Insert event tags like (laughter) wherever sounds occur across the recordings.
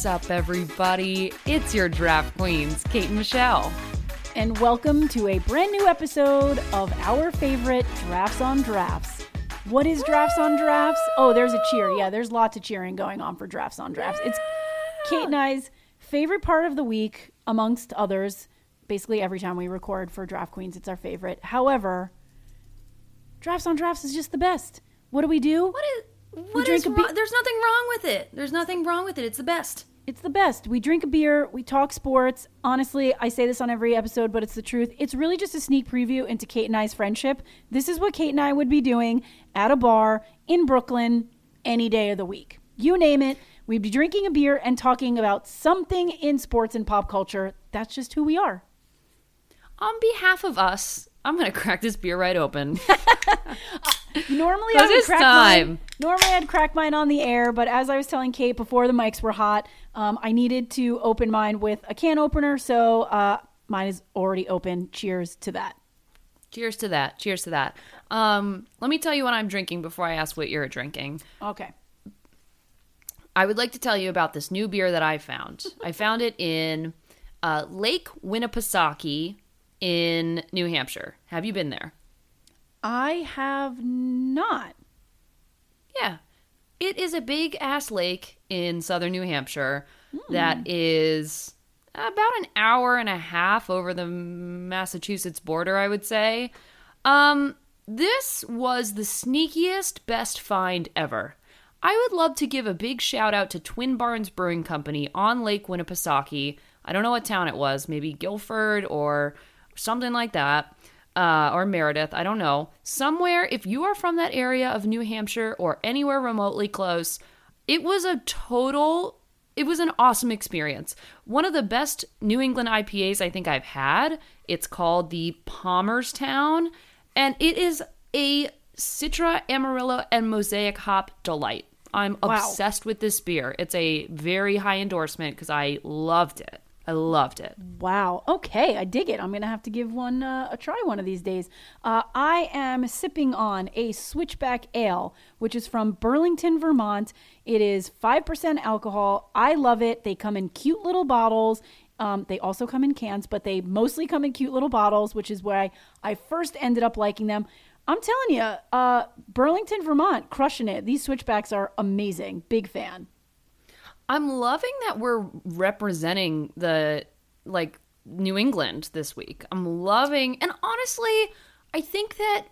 What's up, everybody? It's your draft queens, Kate and Michelle. And welcome to a brand new episode of our favorite Drafts on Drafts. What is Drafts on Drafts? Oh, there's a cheer. Yeah, there's lots of cheering going on for Drafts on Drafts. It's Kate and I's favorite part of the week, amongst others. Basically, every time we record for Draft Queens, it's our favorite. However, Drafts on Drafts is just the best. What do we do? What is what drink is a wrong? be- There's nothing wrong with it. There's nothing wrong with it. It's the best. It's the best. We drink a beer, we talk sports. Honestly, I say this on every episode, but it's the truth. It's really just a sneak preview into Kate and I's friendship. This is what Kate and I would be doing at a bar in Brooklyn any day of the week. You name it, we'd be drinking a beer and talking about something in sports and pop culture. That's just who we are. On behalf of us, I'm gonna (laughs) crack this beer right open. (laughs) Normally, I would crack time. mine. Normally, I'd crack mine on the air, but as I was telling Kate before the mics were hot, um, I needed to open mine with a can opener, so uh, mine is already open. Cheers to that. Cheers to that. Cheers to that. Um, let me tell you what I'm drinking before I ask what you're drinking. Okay. I would like to tell you about this new beer that I found. (laughs) I found it in uh, Lake Winnipesaukee in New Hampshire. Have you been there? I have not. Yeah. It is a big ass lake in southern New Hampshire that is about an hour and a half over the Massachusetts border, I would say. Um, this was the sneakiest best find ever. I would love to give a big shout out to Twin Barns Brewing Company on Lake Winnipesaukee. I don't know what town it was, maybe Gilford or something like that uh, or Meredith, I don't know. Somewhere, if you are from that area of New Hampshire or anywhere remotely close, it was a total, it was an awesome experience. One of the best New England IPAs I think I've had. It's called the Palmerstown, and it is a Citra, Amarillo, and Mosaic hop delight. I'm Wow. obsessed with this beer. It's a very high endorsement because I loved it. I loved it. Wow. Okay, I dig it. I'm gonna have to give one uh, a try one of these days. Uh, I am sipping on a Switchback Ale, which is from Burlington, Vermont. It is five percent alcohol. I love it. They come in cute little bottles. Um, they also come in cans, but they mostly come in cute little bottles, which is why I first ended up liking them. I'm telling you, uh, Burlington, Vermont, crushing it. These Switchbacks are amazing. Big fan. I'm loving that we're representing the like New England this week. I'm loving and honestly, I think that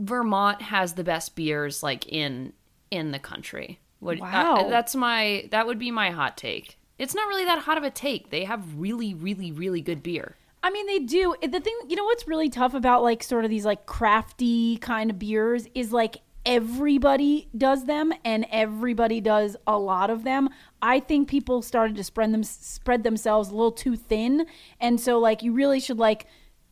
Vermont has the best beers like in in the country. What Wow. uh, that's my that would be my hot take. It's not really that hot of a take. They have really really really good beer. I mean, they do. The thing, you know, what's really tough about like sort of these like crafty kind of beers is like everybody does them and everybody does a lot of them. I think people started to spread them spread themselves a little too thin, and so like you really should like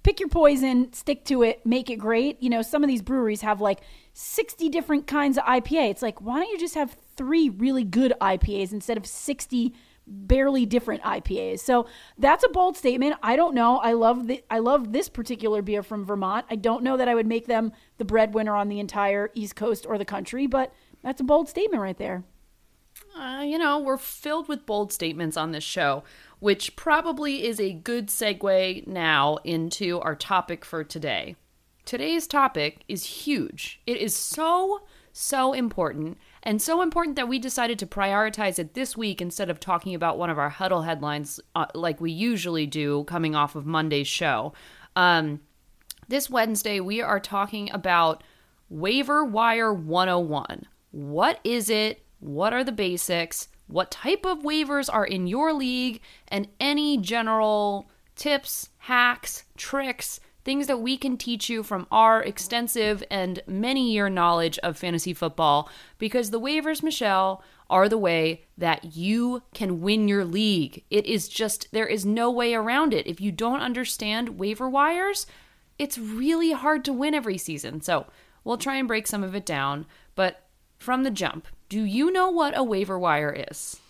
pick your poison, stick to it, make it great. You know, some of these breweries have like 60 different kinds of IPA. It's like, why don't you just have three really good IPAs instead of 60 barely different IPAs. So that's a bold statement. I don't know. I love the I love this particular beer from Vermont. I don't know that I would make them the breadwinner on the entire East Coast or the country, but that's a bold statement right there. Uh, you know, we're filled with bold statements on this show, which probably is a good segue now into our topic for today. Today's topic is huge. It is so, so important, and so important that we decided to prioritize it this week instead of talking about one of our huddle headlines uh, like we usually do coming off of Monday's show. Um, this Wednesday, we are talking about Waiver Wire 101. What is it? What are the basics? What type of waivers are in your league? And any general tips, hacks, tricks, things that we can teach you from our extensive and many year knowledge of fantasy football. Because the waivers, Michelle, are the way that you can win your league. It is just, there is no way around it. If you don't understand waiver wires, it's really hard to win every season. So we'll try and break some of it down. But from the jump, do you know what a waiver wire is?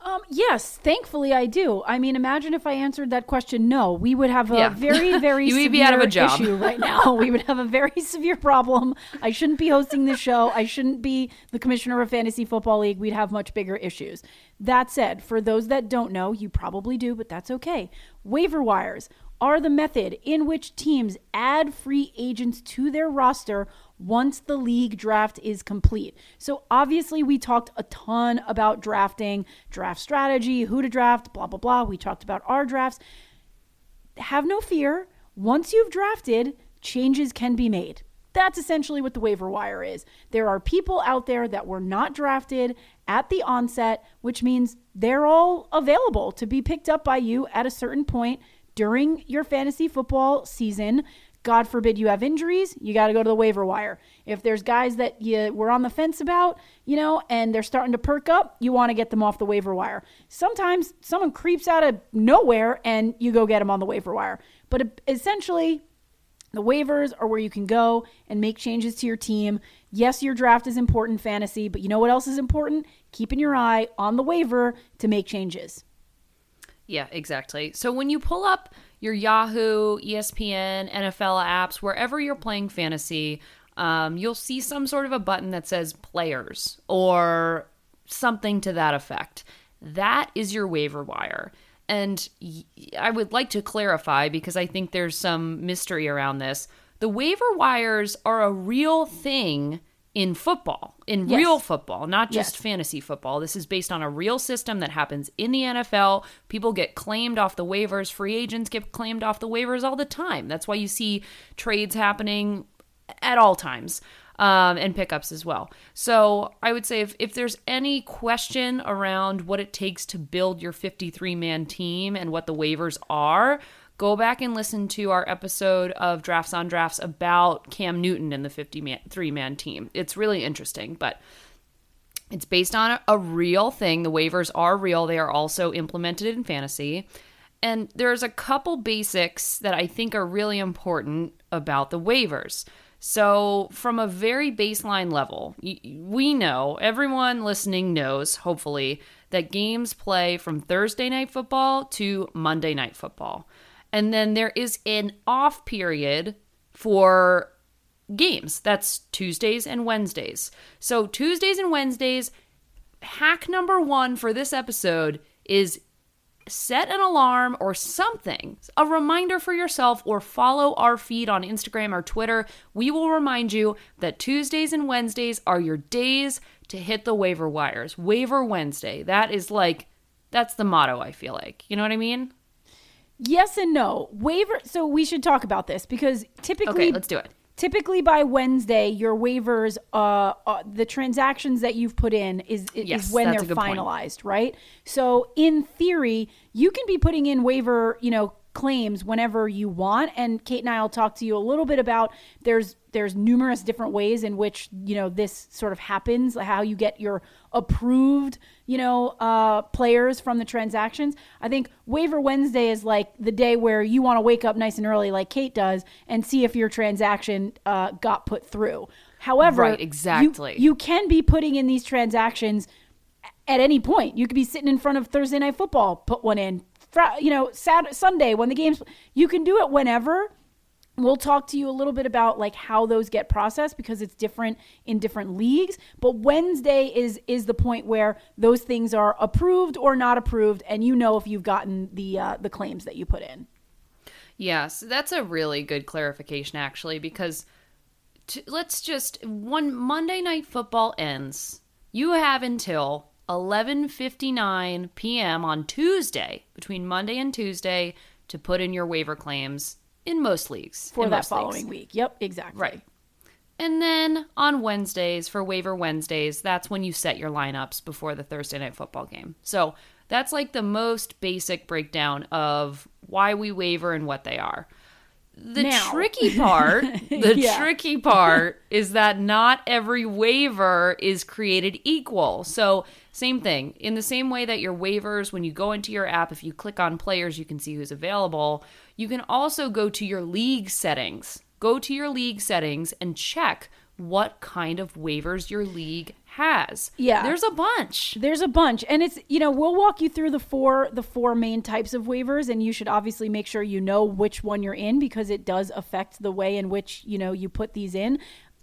Um, yes, thankfully I do. I mean, imagine if I answered that question no. We would have a Yeah. very, (laughs) very You would be out of a job. issue right now. (laughs) we would have a very (laughs) severe problem. I shouldn't be hosting this show. I shouldn't be the commissioner of Fantasy Football League. We'd have much bigger issues. That said, for those that don't know, you probably do, but that's okay. Waiver wires are the method in which teams add free agents to their roster once the league draft is complete. So, obviously, we talked a ton about drafting, draft strategy, who to draft, blah, blah, blah. We talked about our drafts. Have no fear. Once you've drafted, changes can be made. That's essentially what the waiver wire is. There are people out there that were not drafted at the onset, which means they're all available to be picked up by you at a certain point during your fantasy football season. God forbid you have injuries, you got to go to the waiver wire. If there's guys that you were on the fence about, you know, and they're starting to perk up, you want to get them off the waiver wire. Sometimes someone creeps out of nowhere and you go get them on the waiver wire. But essentially, the waivers are where you can go and make changes to your team. Yes, your draft is important fantasy, but you know what else is important? Keeping your eye on the waiver to make changes. Yeah, exactly. So when you pull up your Yahoo, ESPN, NFL apps, wherever you're playing fantasy, um, you'll see some sort of a button that says players or something to that effect. That is your waiver wire. And I would like to clarify because I think there's some mystery around this. The waiver wires are a real thing in football, in Yes. real football, not just Yes. fantasy football. This is based on a real system that happens in the NFL. People get claimed off the waivers, free agents get claimed off the waivers all the time. That's why you see trades happening at all times. Um, and pickups as well. So I would say if, if there's any question around what it takes to build your 53 man team and what the waivers are, go back and listen to our episode of Drafts on Drafts about Cam Newton and the 53 man team. It's really interesting, but it's based on a, real thing. The waivers are real, they are also implemented in fantasy. And there's a couple basics that I think are really important about the waivers. So, from a very baseline level, we know, everyone listening knows, hopefully, that games play from Thursday night football to Monday night football. And then there is an off period for games. That's Tuesdays and Wednesdays. So, Tuesdays and Wednesdays, hack number one for this episode is set an alarm or something, a reminder for yourself, or follow our feed on Instagram or Twitter. We will remind you that Tuesdays and Wednesdays are your days to hit the waiver wires. Waiver Wednesday. That is like, that's the motto, I feel like. You know what I mean? Yes and no. Waiver. So we should talk about this because typically, Okay, let's do it. typically by Wednesday, your waivers, uh, uh the transactions that you've put in is is Yes, when they're good point. finalized, right? So in theory, you can be putting in waiver, you know, claims whenever you want. And Kate and I will talk to you a little bit about there's there's numerous different ways in which you know this sort of happens, how you get your approved, you know, uh, players from the transactions. I think waiver Wednesday is like the day where you want to wake up nice and early, like Kate does, and see if your transaction uh, got put through. However, Right, exactly. you can be putting in these transactions at any point. You could be sitting in front of Thursday night football, put one in. You know, Saturday, Sunday when the games. You can do it whenever. We'll talk to you a little bit about like how those get processed because it's different in different leagues. But Wednesday is is the point where those things are approved or not approved, and you know if you've gotten the uh, the claims that you put in. Yes, that's a really good clarification, actually, because t- let's just one Monday night football ends. You have until 11:59 p.m. on Tuesday, between Monday and Tuesday, to put in your waiver claims in most leagues for in that following leagues. week. Yep, exactly. Right. And then on Wednesdays, for waiver Wednesdays, that's when you set your lineups before the Thursday night football game. So that's like the most basic breakdown of why we waiver and what they are. The Now- tricky part, (laughs) the Yeah. tricky part is that not every waiver is created equal. So, same thing. In the same way that your waivers, when you go into your app, if you click on players, you can see who's available. You can also go to your league settings. Go to your league settings and check what kind of waivers your league has. Yeah. There's a bunch. There's a bunch, and it's you know we'll walk you through the four the four main types of waivers, and you should obviously make sure you know which one you're in because it does affect the way in which you know you put these in.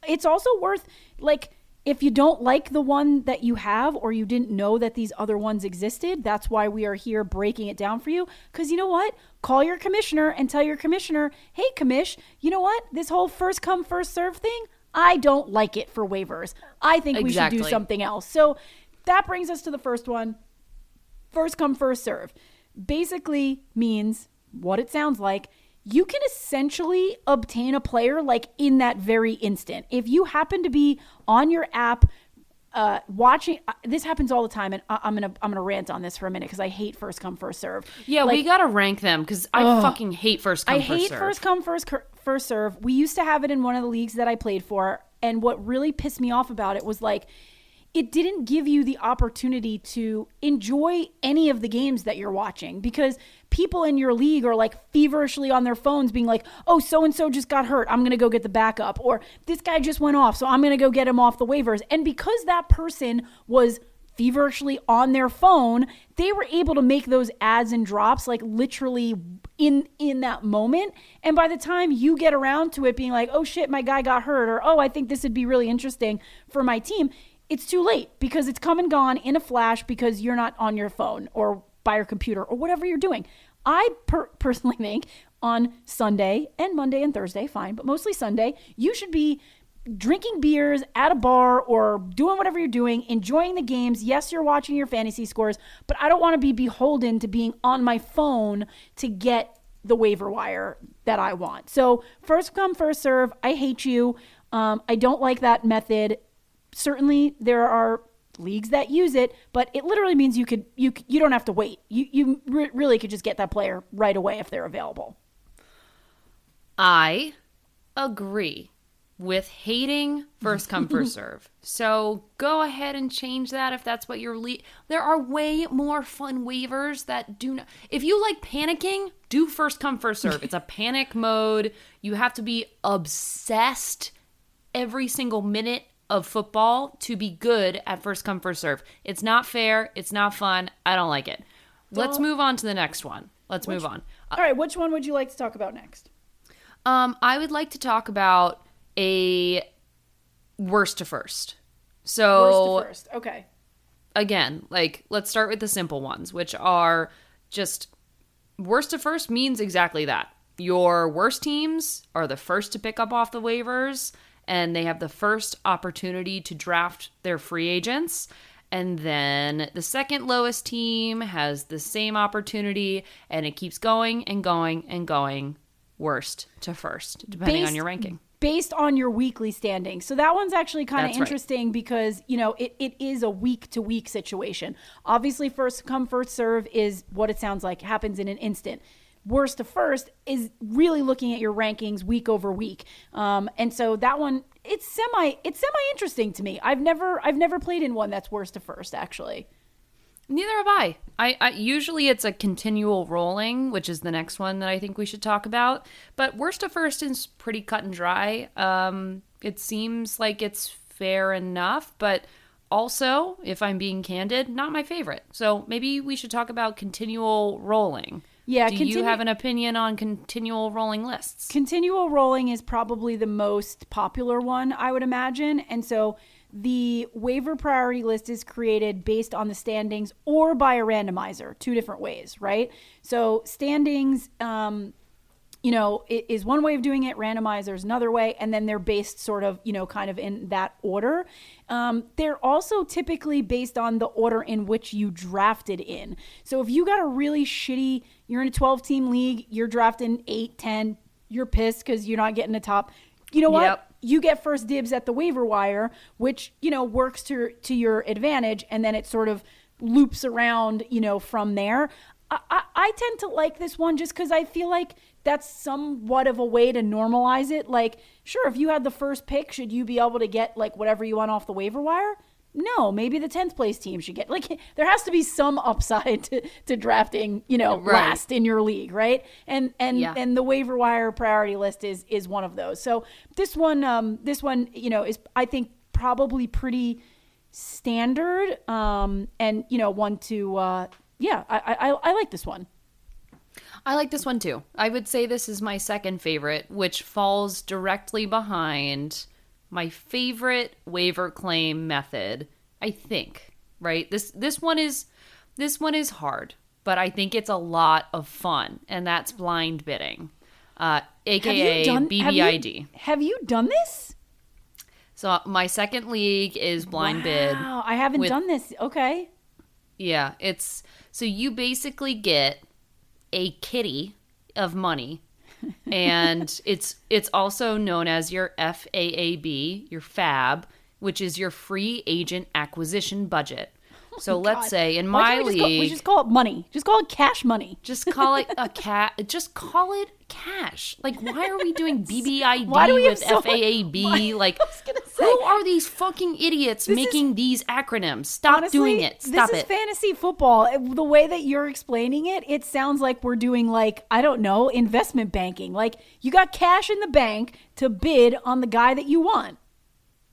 It's also worth like if you don't like the one that you have or you didn't know that these other ones existed, that's why we are here breaking it down for you. Because you know what? Call your commissioner and tell your commissioner, hey, commish, you know what? This whole first come, first serve thing, I don't like it for waivers. I think Exactly. we should do something else. So that brings us to the first one first come, first serve. Basically means what it sounds like. You can essentially obtain a player like in that very instant. If you happen to be on your app uh, watching, uh, this happens all the time, and I, I'm gonna I'm gonna rant on this for a minute because I hate first come first serve. Yeah, Like, we gotta rank them because I fucking hate first come I first hate serve. first come first cur- first serve. We used to have it in one of the leagues that I played for, and what really pissed me off about it was like it didn't give you the opportunity to enjoy any of the games that you're watching because people in your league are like feverishly on their phones being like, "Oh, so and so just got hurt. I'm going to go get the backup." Or this guy just went off, so I'm going to go get him off the waivers. And because that person was feverishly on their phone, they were able to make those adds and drops like literally in in that moment. And by the time you get around to it being like, "Oh shit, my guy got hurt," or "Oh, I think this would be really interesting for my team," it's too late because it's come and gone in a flash because you're not on your phone or by your computer or whatever you're doing. I per- (laughs) personally think on Sunday and Monday and Thursday, fine, but mostly Sunday, you should be drinking beers at a bar or doing whatever you're doing, enjoying the games. Yes, you're watching your fantasy scores, but I don't want to be beholden to being on my phone to get the waiver wire that I want. So, first come, first serve. I hate you. Um, I don't like that method. Certainly, there are leagues that use it, but it literally means you could you you don't have to wait. You you re- really could just get that player right away if they're available. I agree with hating first come first (laughs) serve. So go ahead and change that if that's what you're le- There are way more fun waivers that do not If you like panicking, do first come first serve. It's a (laughs) panic mode. You have to be obsessed every single minute of football to be good at first come first serve. It's not fair, it's not fun. I don't like it. Let's move on to the next one. Let's move on. All right, which one would you like to talk about next? Um, I would like to talk about a worst to first. So Worst to first. Okay. again, like let's start with the simple ones, which are just worst to first means exactly that. Your worst teams are the first to pick up off the waivers and they have the first opportunity to draft their free agents. And then the second lowest team has the same opportunity and it keeps going and going and going worst to first, depending on your ranking. Based on your weekly standing. So that one's actually kind of That's right. interesting because, you know, it, it is a week to week situation. Obviously, first come, first serve is what it sounds like, happens in an instant. Worst to first is really looking at your rankings week over week. Um, and so that one, it's semi it's semi interesting to me. I've never I've never played in one that's worst to first, actually. Neither have I. I, I usually it's a continual rolling, which is the next one that I think we should talk about. But worst to first is pretty cut and dry. Um, it seems like it's fair enough, but also, if I'm being candid, not my favorite. So maybe we should talk about continual rolling. Yeah, Do you continu- have an opinion on continual rolling lists? Continual rolling is probably the most popular one, I would imagine. And so the waiver priority list is created based on the standings or by a randomizer, two different ways, right? So standings, um, you know, is one way of doing it. Randomizer is another way, and then they're based sort of, you know, kind of in that order. Um, they're also typically based on the order in which you drafted in. So if you got a really shitty, you're in a 12 team league, you're drafting 8, 10, you're pissed because you're not getting the top. You know what? Yep. you get first dibs at the waiver wire, which you know works to to your advantage, and then it sort of loops around, you know, from there. I, I, I tend to like this one just because I feel like that's somewhat of a way to normalize it. Like, sure, if you had the first pick, should you be able to get like whatever you want off the waiver wire? No, maybe the tenth place team should get like (laughs) there has to be some upside to, to drafting, you know, Right. last in your league, right? And and Yeah. and the waiver wire priority list is is one of those. So this one, um, this one, you know, is I think probably pretty standard, um, and you know, one to uh, yeah, I, I I like this one. I like this one too. I would say this is my second favorite, which falls directly behind my favorite waiver claim method. I think right. This this one is this one is hard, but I think it's a lot of fun, and that's blind bidding, uh, aka done- have you- BBID. Have you done this? So my second league is blind bid. Wow, I haven't with- done this. Okay. Yeah, it's so you basically get a kitty of money. And it's it's also known as your FAAB, your FAB, which is your free agent acquisition budget. (laughs) So oh let's Oh God. say in my we just call- we just call it money. Just call it cash money. just call it a (laughs) cat. Just call it cash. Like, why are we doing BBID Why do we with so- FAAB? Why- Like, I was gonna say- who are these fucking idiots is- making these acronyms? Stop Honestly, doing it. Stop it. this it. is fantasy football. The way that you're explaining it, it sounds like we're doing like I don't know investment banking. Like you got cash in the bank to bid on the guy that you want.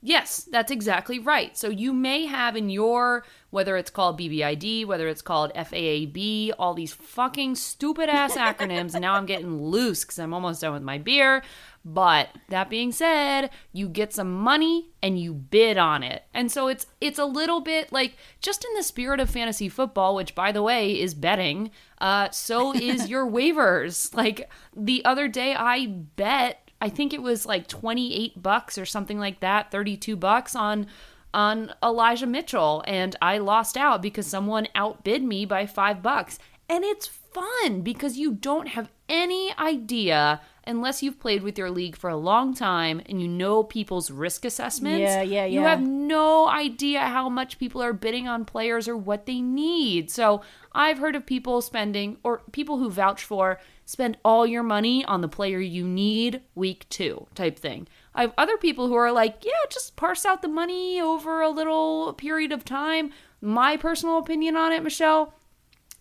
Yes, that's exactly right. So you may have in your, whether it's called BBID, whether it's called FAAB, all these fucking stupid ass acronyms. and now I'm getting loose because I'm almost done with my beer. But that being said, you get some money and you bid on it. And so it's it's a little bit like just in the spirit of fantasy football, which by the way is betting, uh, so is (laughs) your waivers. Like the other day I bet I think it was like 28 bucks or something like that, 32 bucks on on Elijah Mitchell and I lost out because someone outbid me by 5 bucks. And it's fun because you don't have any idea unless you've played with your league for a long time and you know people's risk assessments. Yeah, yeah, yeah. You have no idea how much people are bidding on players or what they need. So I've heard of people spending, or people who vouch for, spend all your money on the player you need week two type thing. I have other people who are like, yeah, just parse out the money over a little period of time. My personal opinion on it, Michelle,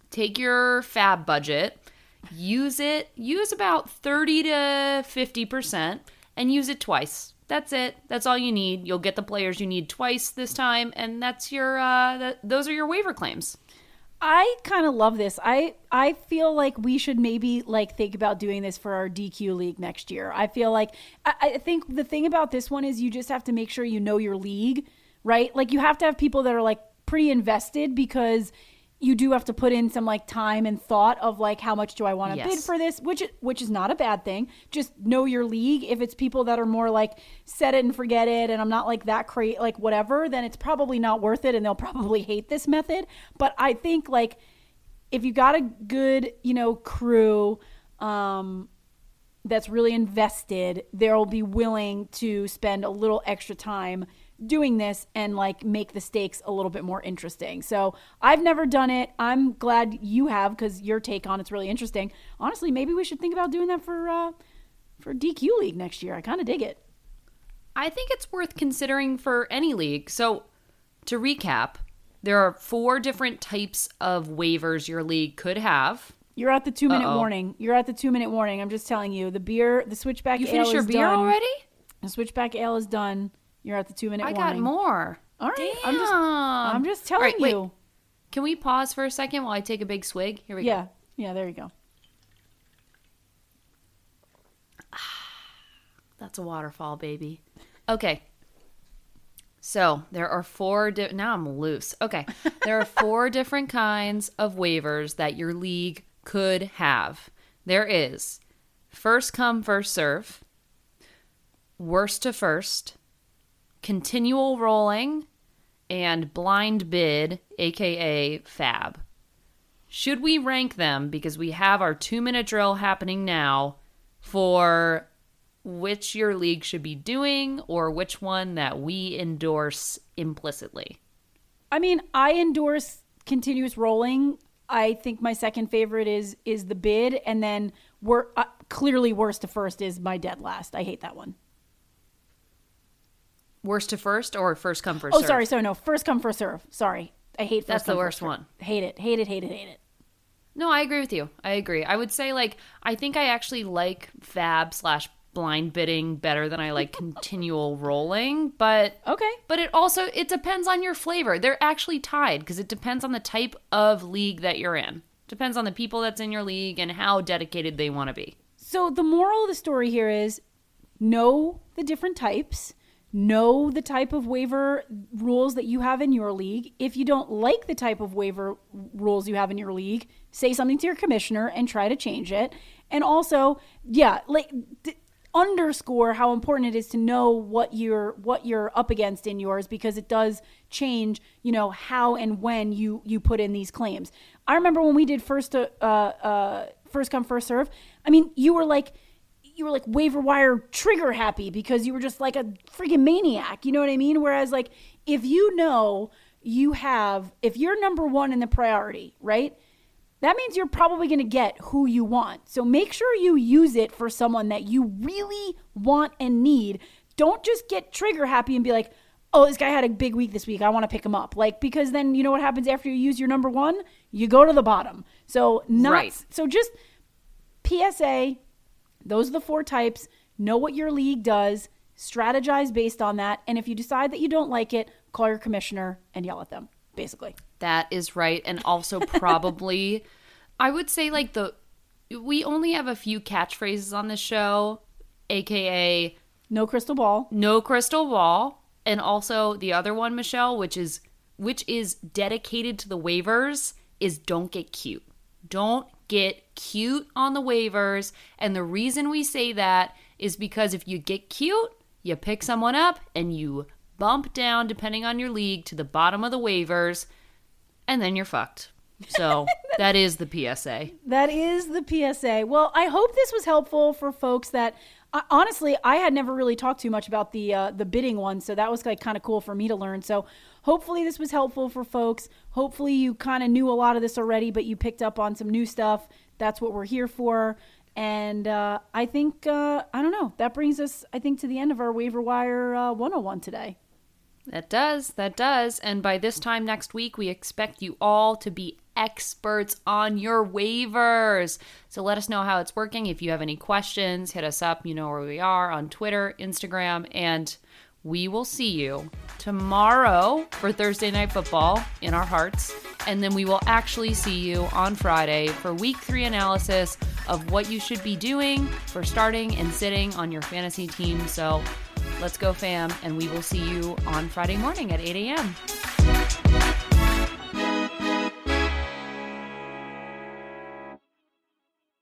take your fab budget, use it, use about 30 to 50%, and use it twice. That's it. That's all you need. You'll get the players you need twice this time, and that's your uh that, those are your waiver claims. I kind of love this. I I feel like we should maybe like think about doing this for our DQ league next year. I feel like I, I think the thing about this one is you just have to make sure you know your league, right? Like you have to have people that are like pretty invested because you do have to put in some like time and thought of like how much do I want to Yes. bid for this, which which is not a bad thing. Just know your league. If it's people that are more like set it and forget it, and I'm not like that crazy, like whatever, then it's probably not worth it, and they'll (laughs) probably hate this method. But I think like if you got a good you know crew um, that's really invested, they'll be willing to spend a little extra time doing this and like make the stakes a little bit more interesting. So I've never done it. I'm glad you have because your take on it's really interesting. Honestly, maybe we should think about doing that for uh, for DQ League next year. I kind of dig it. I think it's worth considering for any league. So, to recap, there are four different types of waivers your league could have. You're at the two minute Uh-oh. warning. You're at the two minute warning. I'm just telling you. The beer, the switchback You finished your beer done. already? The switchback ale is done. You're at the two minute I warning. got more. All right, Damn. I'm just- I'm just telling right, wait. you. Can we pause for a second while I take a big swig? Here we go. Yeah, yeah. There you go. (sighs) That's a waterfall, baby. Okay. So there are four. Di- now I'm loose. Okay. (laughs) There are four different kinds of waivers that your league could have. There is first come, first serve, worst to first, continual rolling, and blind bid, aka fab. Should we rank them because we have our two minute drill happening now for which your league should be doing or which one that we endorse implicitly? I mean, I endorse continuous rolling. I think my second favorite is is the bid, and then we're uh, clearly worst to first is my dead last. I hate that one. Worst to first or first come first Oh, serve? sorry, sorry, no, first come first serve. Sorry, I hate. That's the worst one. Hate it, hate it, hate it, hate it. No, I agree with you. I agree. I would say like I think I actually like fab slash blind bidding better than I like (laughs) continual rolling, but Okay. but it also it depends on your flavor. They're actually tied because it depends on the type of league that you're in. Depends on the people that's in your league and how dedicated they want to be. So the moral of the story here is know the different types, know the type of waiver rules that you have in your league. If you don't like the type of waiver rules you have in your league, say something to your commissioner and try to change it. And also, yeah, like d- underscore how important it is to know what you're what you're up against in yours because it does change you know how and when you you put in these claims i remember when we did first uh, uh first come first serve i mean you were like you were like waiver wire trigger happy because you were just like a freaking maniac you know what i mean whereas like if you know you have if you're number one in the priority right that means you're probably going to get who you want. So make sure you use it for someone that you really want and need. Don't just get trigger happy and be like, oh, this guy had a big week this week. I want to pick him up. Like, because then you know what happens after you use your number one? You go to the bottom. So, not, Right. so just PSA, those are the four types. Know what your league does, strategize based on that. And if you decide that you don't like it, call your commissioner and yell at them, basically. That is right. And also, (laughs) probably, I would say, like, the we only have a few catchphrases on this show, aka No crystal ball. no crystal ball, and also the other one, Michelle, which is which is dedicated to the waivers, is don't get cute. Don't get cute on the waivers. And the reason we say that is because if you get cute, you pick someone up and you bump down, depending on your league, to the bottom of the waivers, and then you're fucked. So (laughs) that is the PSA. That is the PSA. Well, I hope this was helpful for folks that uh, honestly I had never really talked too much about the uh, the bidding one, so that was like kind of cool for me to learn. So hopefully this was helpful for folks. Hopefully you kind of knew a lot of this already, but you picked up on some new stuff. That's what we're here for. And uh, I think uh, I don't know. That brings us, I think, to the end of our waiver wire uh, 101 today. That does, that does. And by this time next week, we expect you all to be experts on your waivers. So let us know how it's working. If you have any questions, hit us up. You know where we are on Twitter, Instagram, and we will see you tomorrow for Thursday Night Football in our hearts. And then we will actually see you on Friday for week three analysis of what you should be doing for starting and sitting on your fantasy team. So let's go, fam. And we will see you on Friday morning at 8 a.m.